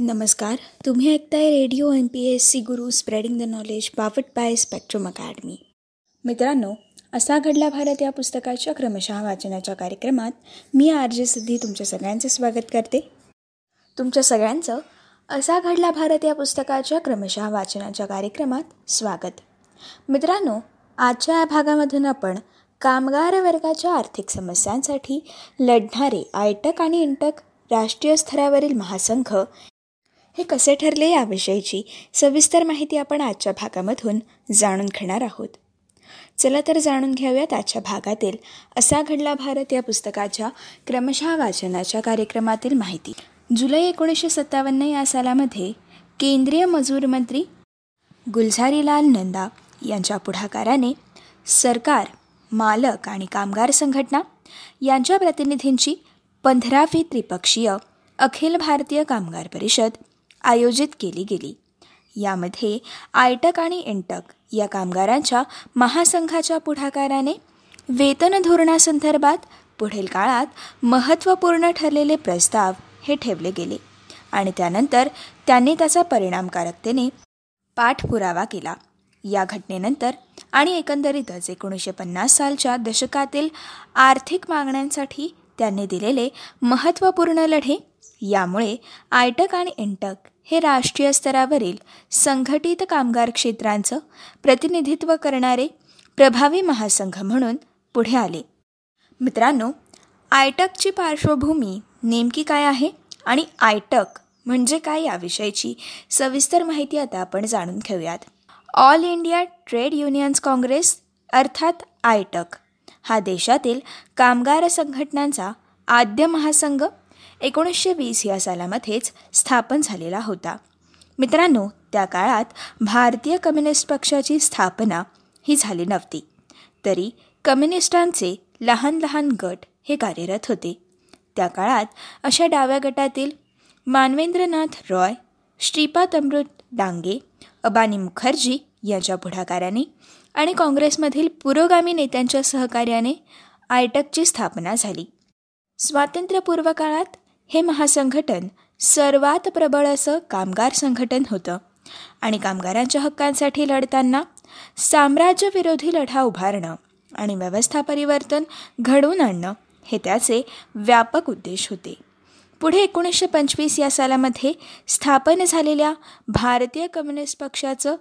नमस्कार. तुम्ही ऐकताय radio M P S C Guru spreading the knowledge powered by Spectrum Academy. मित्रांनो असा घडला भारत या पुस्तकाच्या क्रमशः वाचनाच्या कार्यक्रमात. मी आर जे सिद्धी तुमच्या सगळ्यांचं स्वागत करते. तुमच्या सगळ्यांचं असा घडला भारत या पुस्तकाच्या क्रमशः वाचनाच्या कार्यक्रमात स्वागत. मित्रांनो आजच्या या भागामधून आपण कामगार वर्गाच्या आर्थिक समस्यांसाठी लढणारे आयटक आणि इंटक राष्ट्रीय स्तरावरील महासंघ हे कसे ठरले याविषयीची सविस्तर माहिती आपण आजच्या भागामधून जाणून घेणार आहोत. चला तर जाणून घेऊयात आजच्या भागातील असा घडला भारत या पुस्तकाच्या क्रमशः वाचनाच्या कार्यक्रमातील माहिती. जुलै एकोणीसशे सत्तावन्न या सालामध्ये केंद्रीय मजूर मंत्री गुलझारीलाल नंदा यांच्या पुढाकाराने सरकार मालक आणि कामगार संघटना यांच्या प्रतिनिधींची पंधरावी त्रिपक्षीय अखिल भारतीय कामगार परिषद आयोजित केली गेली. यामध्ये आयटक आणि इंटक या कामगारांच्या महासंघाच्या पुढाकाराने वेतन धोरणासंदर्भात पुढील काळात महत्त्वपूर्ण ठरलेले प्रस्ताव हे ठेवले गेले आणि त्यानंतर त्यांनी त्याचा परिणामकारकतेने पाठपुरावा केला. या घटनेनंतर आणि एकंदरीतच एकोणीसशे पन्नास सालच्या दशकातील आर्थिक मागण्यांसाठी त्यांनी दिलेले महत्त्वपूर्ण लढे यामुळे आयटक आणि इंटक हे राष्ट्रीय स्तरावरील संघटित कामगार क्षेत्रांचं प्रतिनिधित्व करणारे प्रभावी महासंघ म्हणून पुढे आले. मित्रांनो आयटकची पार्श्वभूमी नेमकी काय आहे आणि आयटक म्हणजे काय याविषयीची सविस्तर माहिती आता आपण जाणून घेऊयात. All India Trade Unions Congress अर्थात आयटक. हा देशातील कामगार संघटनांचा आद्य महासंघ एकोणीसशे वीस या सालामध्येच स्थापन झालेला होता. मित्रांनो त्या काळात भारतीय कम्युनिस्ट पक्षाची स्थापना ही झाली नव्हती. तरी कम्युनिस्टांचे लहान लहान गट हे कार्यरत होते. त्या काळात अशा डाव्या गटातील मानवेंद्रनाथ रॉय श्रीपाद अमृत डांगे अबानी मुखर्जी यांच्या पुढाकाराने आणि काँग्रेसमधील पुरोगामी नेत्यांच्या सहकार्याने आयटकची स्थापना झाली. स्वातंत्र्यपूर्व काळात हे महासंघटन सर्वात प्रबळ असं कामगार संघटन होतं आणि कामगारांच्या हक्कांसाठी लढताना साम्राज्यविरोधी लढा उभारणं आणि व्यवस्था परिवर्तन घडवून आणणं हे त्याचे व्यापक उद्देश होते. पुढे एकोणीसशे पंचवीस या सालामध्ये स्थापन झालेल्या भारतीय कम्युनिस्ट पक्षाचं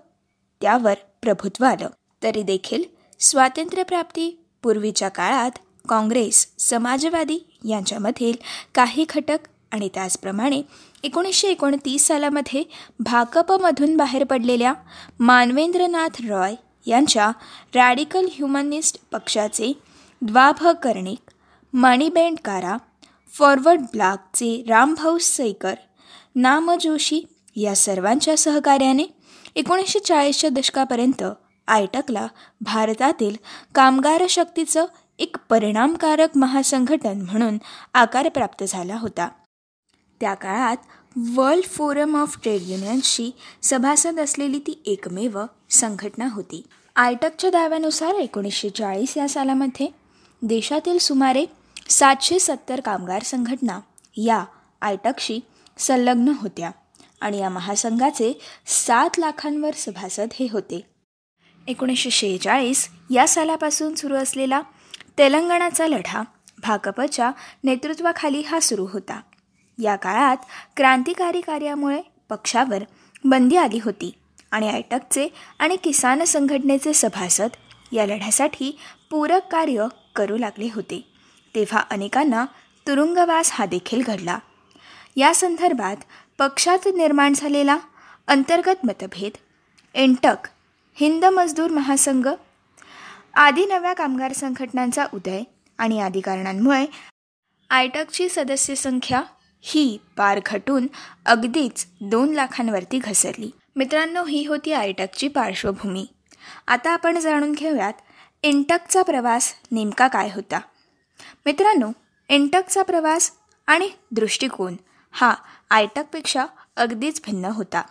त्यावर प्रभुत्व आलं. तरी देखील स्वातंत्र्यप्राप्ती पूर्वीच्या काळात काँग्रेस समाजवादी यांच्यामधील काही घटक आणि त्याचप्रमाणे एकोणीसशे एकोणतीस सालामध्ये भाकपमधून बाहेर पडलेल्या मानवेंद्रनाथ रॉय यांच्या रॅडिकल ह्युमनिस्ट पक्षाचे द्वाभ कर्णिक मणिबेंड कारा फॉरवर्ड ब्लॉकचे रामभाऊ सैकर नामजोशी या सर्वांच्या सहकार्याने एकोणीसशे चाळीसच्या दशकापर्यंत आयटकला भारतातील कामगार शक्तीचं एक परिणामकारक महासंघटन म्हणून आकार प्राप्त झाला होता. त्या काळात वर्ल्ड फोरम ऑफ ट्रेड युनियनशी सभासद असलेली ती एकमेव संघटना होती. आयटकच्या दाव्यानुसार एकोणीसशे चाळीस या सालामध्ये देशातील सुमारे सातशे सत्तर कामगार संघटना या आयटकशी संलग्न होत्या आणि या महासंघाचे सात लाखांवर सभासद हे होते. एकोणीसशे शेहेचाळीस या सालापासून सुरू असलेला तेलंगणाचा लढा भाकपच्या नेतृत्वाखाली हा सुरू होता. या काळात क्रांतिकारी कार्यामुळे पक्षावर बंदी आली होती आणि आयटकचे आणि किसान संघटनेचे सभासद या लढ्यासाठी पूरक कार्य करू लागले होते. तेव्हा अनेकांना तुरुंगवास हा देखील घडला. या संदर्भात पक्षात निर्माण झालेला अंतर्गत मतभेद एंटक हिंद मजदूर महासंघ आदी नव्या कामगार संघटनांचा उदय आणि आदी कारणांमुळे आयटकची सदस्य संख्या ही पार घटून अगदीच दोन लाखांवरती घसरली. मित्रांनो ही होती आयटकची पार्श्वभूमी. आता आपण जाणून घेऊयात इंटकचा प्रवास नेमका काय होता. मित्रांनो इंटकचा प्रवास आणि दृष्टिकोन हा आयटकपेक्षा अगदीच भिन्न होता.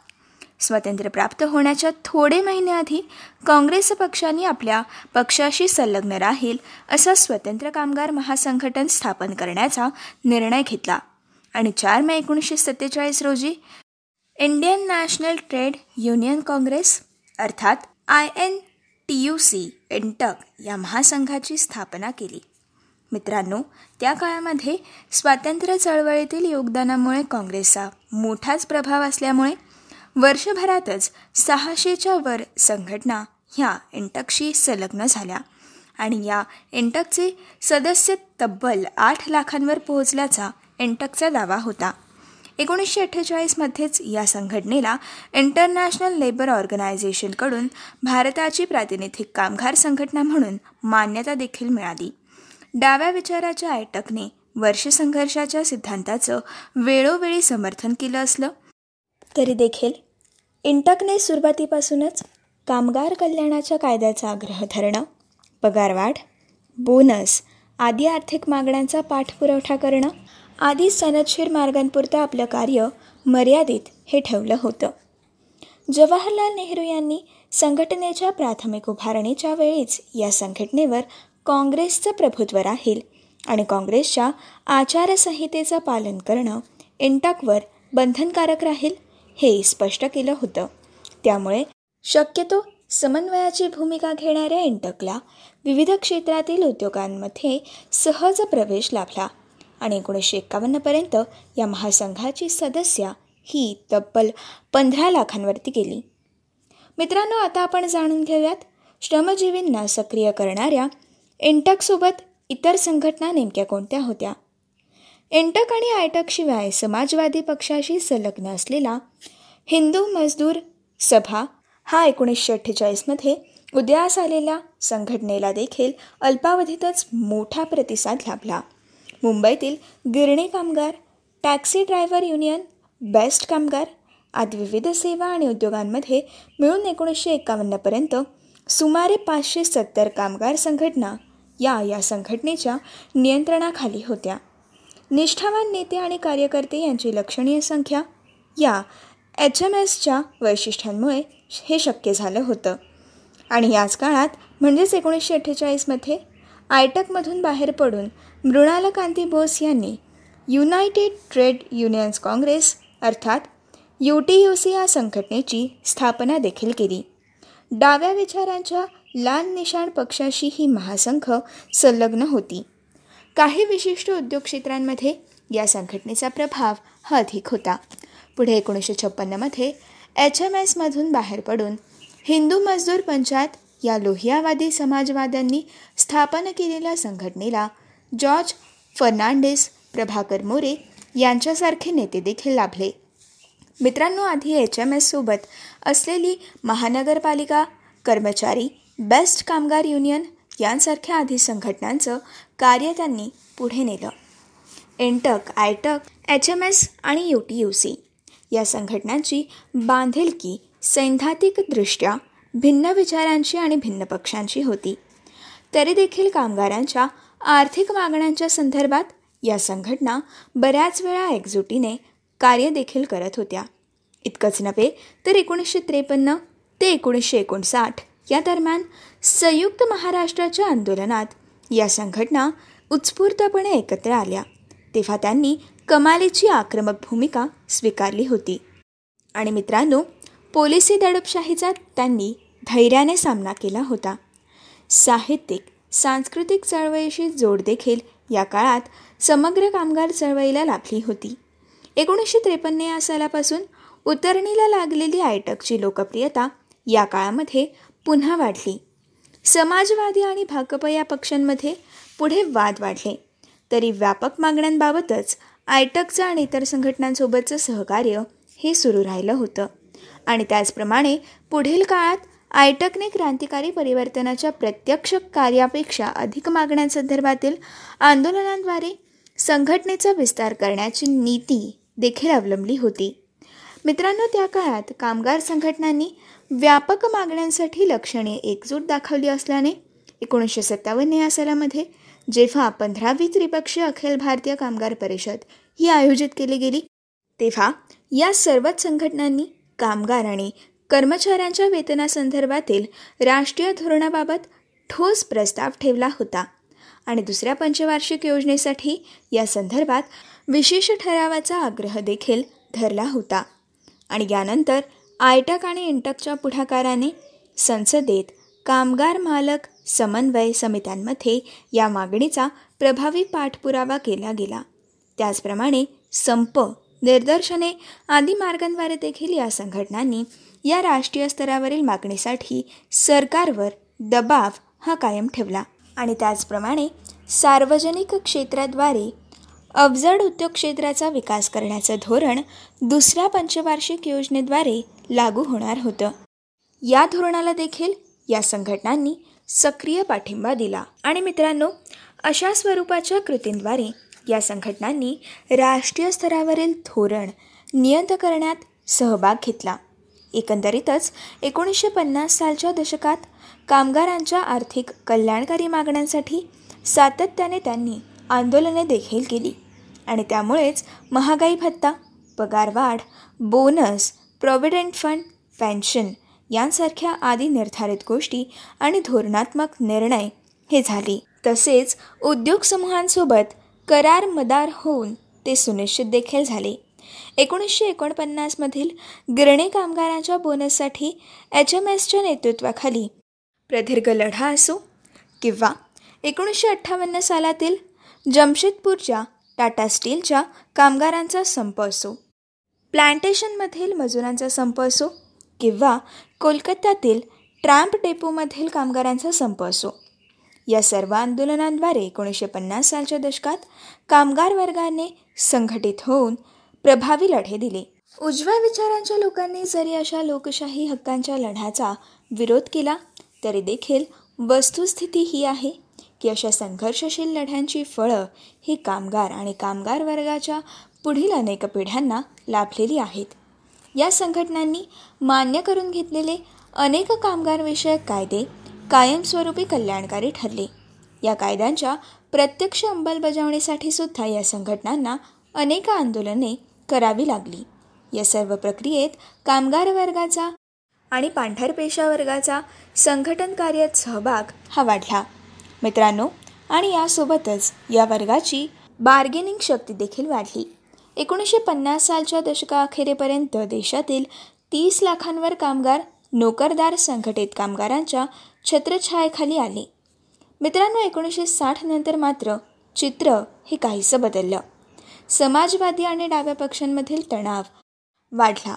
स्वातंत्र्य प्राप्त होण्याच्या थोडे महिने आधी काँग्रेस पक्षाने आपल्या पक्षाशी संलग्न राहील असा स्वतंत्र कामगार महासंघटन स्थापन करण्याचा निर्णय घेतला. आणि चार मे एकोणीसशे सत्तेचाळीस रोजी Indian National Trade Union Congress अर्थात I N T U C एनटक या महासंघाची स्थापना केली. मित्रांनो त्या काळामध्ये स्वातंत्र्य चळवळीतील योगदानामुळे काँग्रेसचा मोठाच प्रभाव असल्यामुळे वर्षभरातच सहाशेच्या वर संघटना ह्या एंटकशी संलग्न झाल्या. आणि या एंटकचे सदस्य तब्बल आठ लाखांवर पोहोचल्याचा एंटकचा दावा होता. एकोणीसशे अठ्ठेचाळीसमध्येच या संघटनेला इंटरनॅशनल लेबर ऑर्गनायझेशनकडून भारताची प्रातिनिधिक कामगार संघटना म्हणून मान्यता देखील मिळाली. डाव्या विचाराच्या आयटकने वर्ष संघर्षाच्या सिद्धांताचं वेळोवेळी समर्थन केलं असलं तरी देखील इंटकने सुरुवातीपासूनच कामगार कल्याणाच्या कायद्याचा आग्रह धरणं पगारवाढ बोनस आदी आर्थिक मागण्यांचा पाठपुरवठा करणं आदी सनदशीर मार्गांपुरतं आपलं कार्य मर्यादित हे ठेवलं होतं. जवाहरलाल नेहरू यांनी संघटनेच्या प्राथमिक उभारणीच्या वेळीच या संघटनेवर काँग्रेसचं प्रभुत्व राहील आणि काँग्रेसच्या आचारसंहितेचं पालन करणं इंटकवर बंधनकारक राहील. हे स्पष्ट केलं होतं. त्यामुळे शक्यतो समन्वयाची भूमिका घेणाऱ्या इंटकला विविध क्षेत्रातील उद्योगांमध्ये सहज प्रवेश लाभला आणि एकोणीसशे एक्कावन्नपर्यंत या महासंघाची सदस्या ही तब्बल पंधरा लाखांवरती गेली. मित्रांनो आता आपण जाणून घेऊयात श्रमजीवींना सक्रिय करणाऱ्या इंटकसोबत इतर संघटना नेमक्या कोणत्या होत्या? इंटक आणि आयटकशिवाय समाजवादी पक्षाशी संलग्न असलेला हिंदू मजदूर सभा हा एकोणीसशे अठ्ठेचाळीसमध्ये उदयास आलेल्या संघटनेला देखील अल्पावधीतच मोठा प्रतिसाद लाभला. मुंबईतील गिरणी कामगार टॅक्सी ड्रायव्हर युनियन बेस्ट कामगार आदी विविध सेवा आणि उद्योगांमध्ये मिळून एकोणीसशे एकावन्नपर्यंत सुमारे पाचशे सत्तर कामगार संघटना या या संघटनेच्या नियंत्रणाखाली होत्या. निष्ठावान नेते आणि कार्यकर्ते यांची लक्षणीय संख्या या एच एम एसच्या वैशिष्ट्यांमुळे हे शक्य झालं होतं. आणि याच काळात म्हणजेच एकोणीसशे अठ्ठेचाळीसमध्ये आयटकमधून बाहेर पडून मृणालकांती बोस यांनी युनायटेड ट्रेड युनियन्स काँग्रेस अर्थात यू टी यू सी या संघटनेची स्थापना देखील केली. डाव्या विचारांच्या लाल निशाण पक्षाशी ही महासंघ संलग्न होती. काही विशिष्ट उद्योग क्षेत्रांमध्ये या संघटनेचा प्रभाव हा अधिक होता. पुढे एकोणीसशे छप्पन्नमध्ये एच एम एसमधून बाहेर पडून हिंदू मजदूर पंचायत या लोहियावादी समाजवाद्यांनी स्थापन केलेल्या संघटनेला जॉर्ज फर्नांडिस प्रभाकर मोरे यांच्यासारखे नेते देखील लाभले. मित्रांनो आधी एच एम एससोबत असलेली महानगरपालिका कर्मचारी बेस्ट कामगार युनियन यांसारख्या आधी संघटनांचं कार्य त्यांनी पुढे नेलं. एनटक आयटक एच एम एस आणि यू टी यू सी या संघटनांची बांधिलकी सैद्धांतिकदृष्ट्या भिन्न विचारांची आणि भिन्न पक्षांची होती. तरी देखील कामगारांच्या आर्थिक मागण्यांच्या संदर्भात या संघटना बऱ्याच वेळा एकजुटीने कार्य देखील करत होत्या. इतकंच नव्हे तर एकोणीसशे त्रेपन्न ते एकोणीसशे एकोणसाठ या दरम्यान संयुक्त महाराष्ट्राच्या आंदोलनात या संघटना उत्स्फूर्तपणे एकत्र आल्या. तेव्हा त्यांनी कमालीची आक्रमक भूमिका स्वीकारली होती. आणि मित्रांनो पोलिसी दडपशाहीचा त्यांनी धैर्याने सामना केला होता. साहित्यिक सांस्कृतिक चळवळीशी जोड देखील या काळात समग्र कामगार चळवळीला लाभली होती. एकोणीसशे त्रेपन्न या सालापासून उतरणीला लागलेली आयटकची लोकप्रियता या काळामध्ये पुन्हा वाढली. समाजवादी आणि भाकप या पक्षांमध्ये पुढे वाद वाढले. तरी व्यापक मागण्यांबाबतच आयटकचं आणि इतर संघटनांसोबतचं सहकार्य हे सुरू राहिलं होतं. आणि त्याचप्रमाणे पुढील काळात आयटकने क्रांतिकारी परिवर्तनाच्या प्रत्यक्ष कार्यापेक्षा अधिक मागण्यांसंदर्भातील आंदोलनांद्वारे संघटनेचा विस्तार करण्याची नीती देखील अवलंबली होती. मित्रांनो त्या काळात कामगार संघटनांनी व्यापक मागण्यांसाठी लक्षणे एकजूट दाखवली असल्याने एकोणीसशे सत्तावन्न या सालामध्ये जेव्हा पंधरावी त्रिपक्षीय अखिल भारतीय कामगार परिषद ही आयोजित केली गेली तेव्हा या सर्वच संघटनांनी कामगार आणि कर्मचाऱ्यांच्या वेतनासंदर्भातील राष्ट्रीय धोरणाबाबत ठोस प्रस्ताव ठेवला होता आणि दुसऱ्या पंचवार्षिक योजनेसाठी या संदर्भात विशेष ठरावाचा आग्रह देखील धरला होता. आणि यानंतर आयटक आणि इंटकच्या पुढाकाराने संसदेत कामगार मालक समन्वय समित्यांमध्ये या मागणीचा प्रभावी पाठपुरावा केला गेला. त्याचप्रमाणे संप निर्दर्शने आदी मार्गांद्वारे देखील या संघटनांनी या राष्ट्रीय स्तरावरील मागणीसाठी सरकारवर दबाव हा कायम ठेवला. आणि त्याचप्रमाणे सार्वजनिक क्षेत्राद्वारे अवजड उद्योग क्षेत्राचा विकास करण्याचं धोरण दुसऱ्या पंचवार्षिक योजनेद्वारे लागू होणार होतं. या धोरणाला देखील या संघटनांनी सक्रिय पाठिंबा दिला. आणि मित्रांनो अशा स्वरूपाच्या कृतींद्वारे या संघटनांनी राष्ट्रीय स्तरावरील धोरण नियंत करण्यात सहभाग घेतला. एकंदरीतच एकोणीसशे पन्नास सालच्या दशकात कामगारांच्या आर्थिक कल्याणकारी मागण्यांसाठी सातत्याने त्यांनी आंदोलने देखील केली. आणि त्यामुळेच महागाई भत्ता पगारवाढ बोनस प्रॉव्हिडंट फंड पेन्शन यांसारख्या आदी निर्धारित गोष्टी आणि धोरणात्मक निर्णय हे झाले. तसेच उद्योग समूहांसोबत करार मदार होऊन ते सुनिश्चित देखील झाले. एकोणीसशे एकोणपन्नासमधील गिरणी कामगारांच्या बोनससाठी एच एम एसच्या नेतृत्वाखाली प्रदीर्घ लढा असो किंवा एकोणीसशे अठ्ठावन्न सालातील जमशेदपूरच्या टाटा स्टीलच्या कामगारांचा संप असो प्लांटेशनमधील मजुरांचा संप असो किंवा कोलकात्यातील ट्रॅम्प डेपोमधील कामगारांचा संप असो. या सर्व आंदोलनांद्वारे एकोणीसशे पन्नास सालच्या दशकात कामगार वर्गाने संघटित होऊन प्रभावी लढे दिले. उजव्या विचारांच्या लोकांनी जरी अशा लोकशाही हक्कांच्या लढ्याचा विरोध केला तरी देखील वस्तुस्थिती ही आहे की अशा संघर्षशील लढ्यांची फळं ही कामगार आणि कामगार वर्गाच्या पुढील अनेक पिढ्यांना लाभलेली आहेत. या संघटनांनी मान्य करून घेतलेले अनेक कामगारविषयक कायदे कायमस्वरूपी कल्याणकारी ठरले. या कायद्यांच्या प्रत्यक्ष अंमलबजावणीसाठी सुद्धा या संघटनांना अनेक आंदोलने करावी लागली. या सर्व प्रक्रियेत कामगार वर्गाचा आणि पांढरपेशा वर्गाचा संघटन कार्यात सहभाग हा वाढला. मित्रांनो आणि यासोबतच या वर्गाची बार्गेनिंग शक्ती देखील वाढली. एकोणीसशे पन्नास सालच्या दशकाअखेरेपर्यंत देशातील तीस लाखांवर कामगार नोकरदार संघटित कामगारांच्या छत्रछायेखाली आले. मित्रांनो एकोणीसशे साठ नंतर मात्र चित्र हे काहीसं बदललं. समाजवादी आणि डाव्या पक्षांमधील तणाव वाढला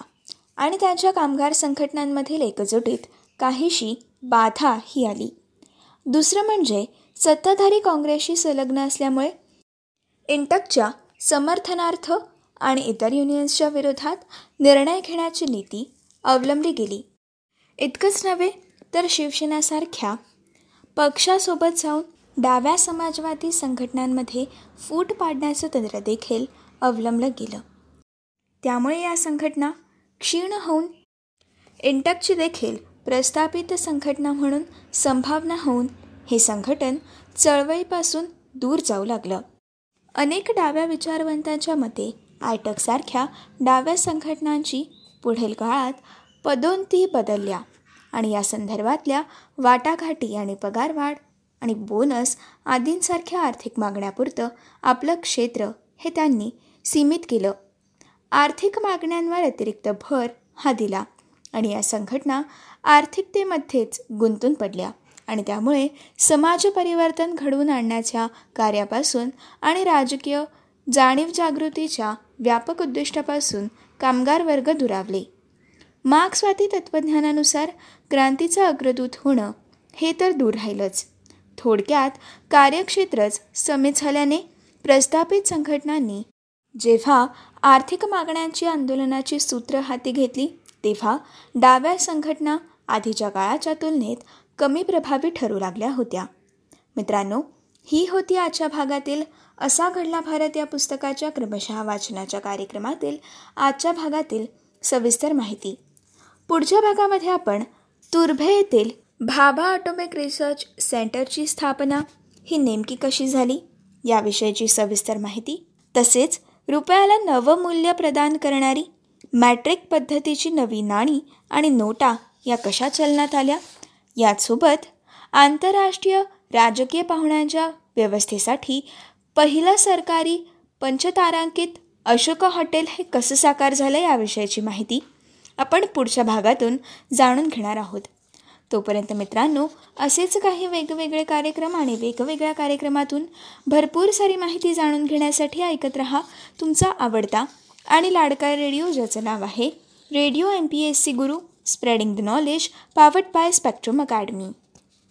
आणि त्यांच्या कामगार संघटनांमधील एकजुटीत काहीशी बाधा ही आली. दुसरं म्हणजे सत्ताधारी काँग्रेसशी संलग्न असल्यामुळे इंटकच्या समर्थनार्थ आणि इतर युनियन्सच्या विरोधात निर्णय घेण्याची नीती अवलंबली गेली. इतकंच नव्हे तर शिवसेनासारख्या पक्षासोबत जाऊन डाव्या समाजवादी संघटनांमध्ये फूट पाडण्याचं तंत्र देखील अवलंबलं गेलं. त्यामुळे या संघटना क्षीण होऊन इंटकची देखील प्रस्थापित संघटना म्हणून संभावना होऊन हे संघटन चळवळीपासून दूर जाऊ लागलं. अनेक डाव्या विचारवंतांच्या मते आयटकसारख्या डाव्या संघटनांची पुढील काळात पदोन्नती बदलल्या आणि या संदर्भातल्या वाटाघाटी आणि पगारवाढ आणि बोनस आदींसारख्या आर्थिक मागण्यापुरतं आपलं क्षेत्र हे त्यांनी सीमित केलं. आर्थिक मागण्यांवर अतिरिक्त भर हा दिला आणि या संघटना आर्थिकतेमध्येच गुंतून पडल्या आणि त्यामुळे समाज परिवर्तन घडवून आणण्याच्या कार्यापासून आणि राजकीय जाणीव जागृतीच्या व्यापक उद्दिष्टापासून कामगार वर्ग दुरावले. मार्क्सवादी तत्त्वज्ञानानुसार क्रांतीचं अग्रदूत होणं हे तर दूर राहिलंच. थोडक्यात कार्यक्षेत्रच समित झाल्याने प्रस्थापित संघटनांनी जेव्हा आर्थिक मागण्यांची आंदोलनाची सूत्र हाती घेतली तेव्हा डाव्या संघटना आधीच्या काळाच्या तुलनेत कमी प्रभावी ठरू लागल्या होत्या. मित्रांनो ही होती आजच्या भागातील असा घडला भारत या पुस्तकाच्या क्रमशः वाचनाच्या कार्यक्रमातील आजच्या भागातील सविस्तर माहिती. पुढच्या भागामध्ये आपण तुर्भे येथील भाभा ऑटोमिक रिसर्च सेंटरची स्थापना ही नेमकी कशी झाली याविषयीची सविस्तर माहिती तसेच रुपयाला नवमूल्य प्रदान करणारी मॅट्रिक पद्धतीची नवी नाणी आणि नोटा या कशा चलनात आल्या? याचसोबत आंतरराष्ट्रीय राजकीय पाहुण्यांच्या व्यवस्थेसाठी पहिलं सरकारी पंचतारांकित अशोक हॉटेल हे कसं साकार झालं याविषयीची माहिती आपण पुढच्या भागातून जाणून घेणार आहोत. तोपर्यंत मित्रांनो असेच काही वेगवेगळे कार्यक्रम आणि वेगवेगळ्या कार्यक्रमातून भरपूर सारी माहिती जाणून घेण्यासाठी ऐकत रहा तुमचा आवडता आणि लाडका रेडिओ ज्याचं नाव आहे radio M P S C Guru spreading the knowledge powered by Spectrum Academy.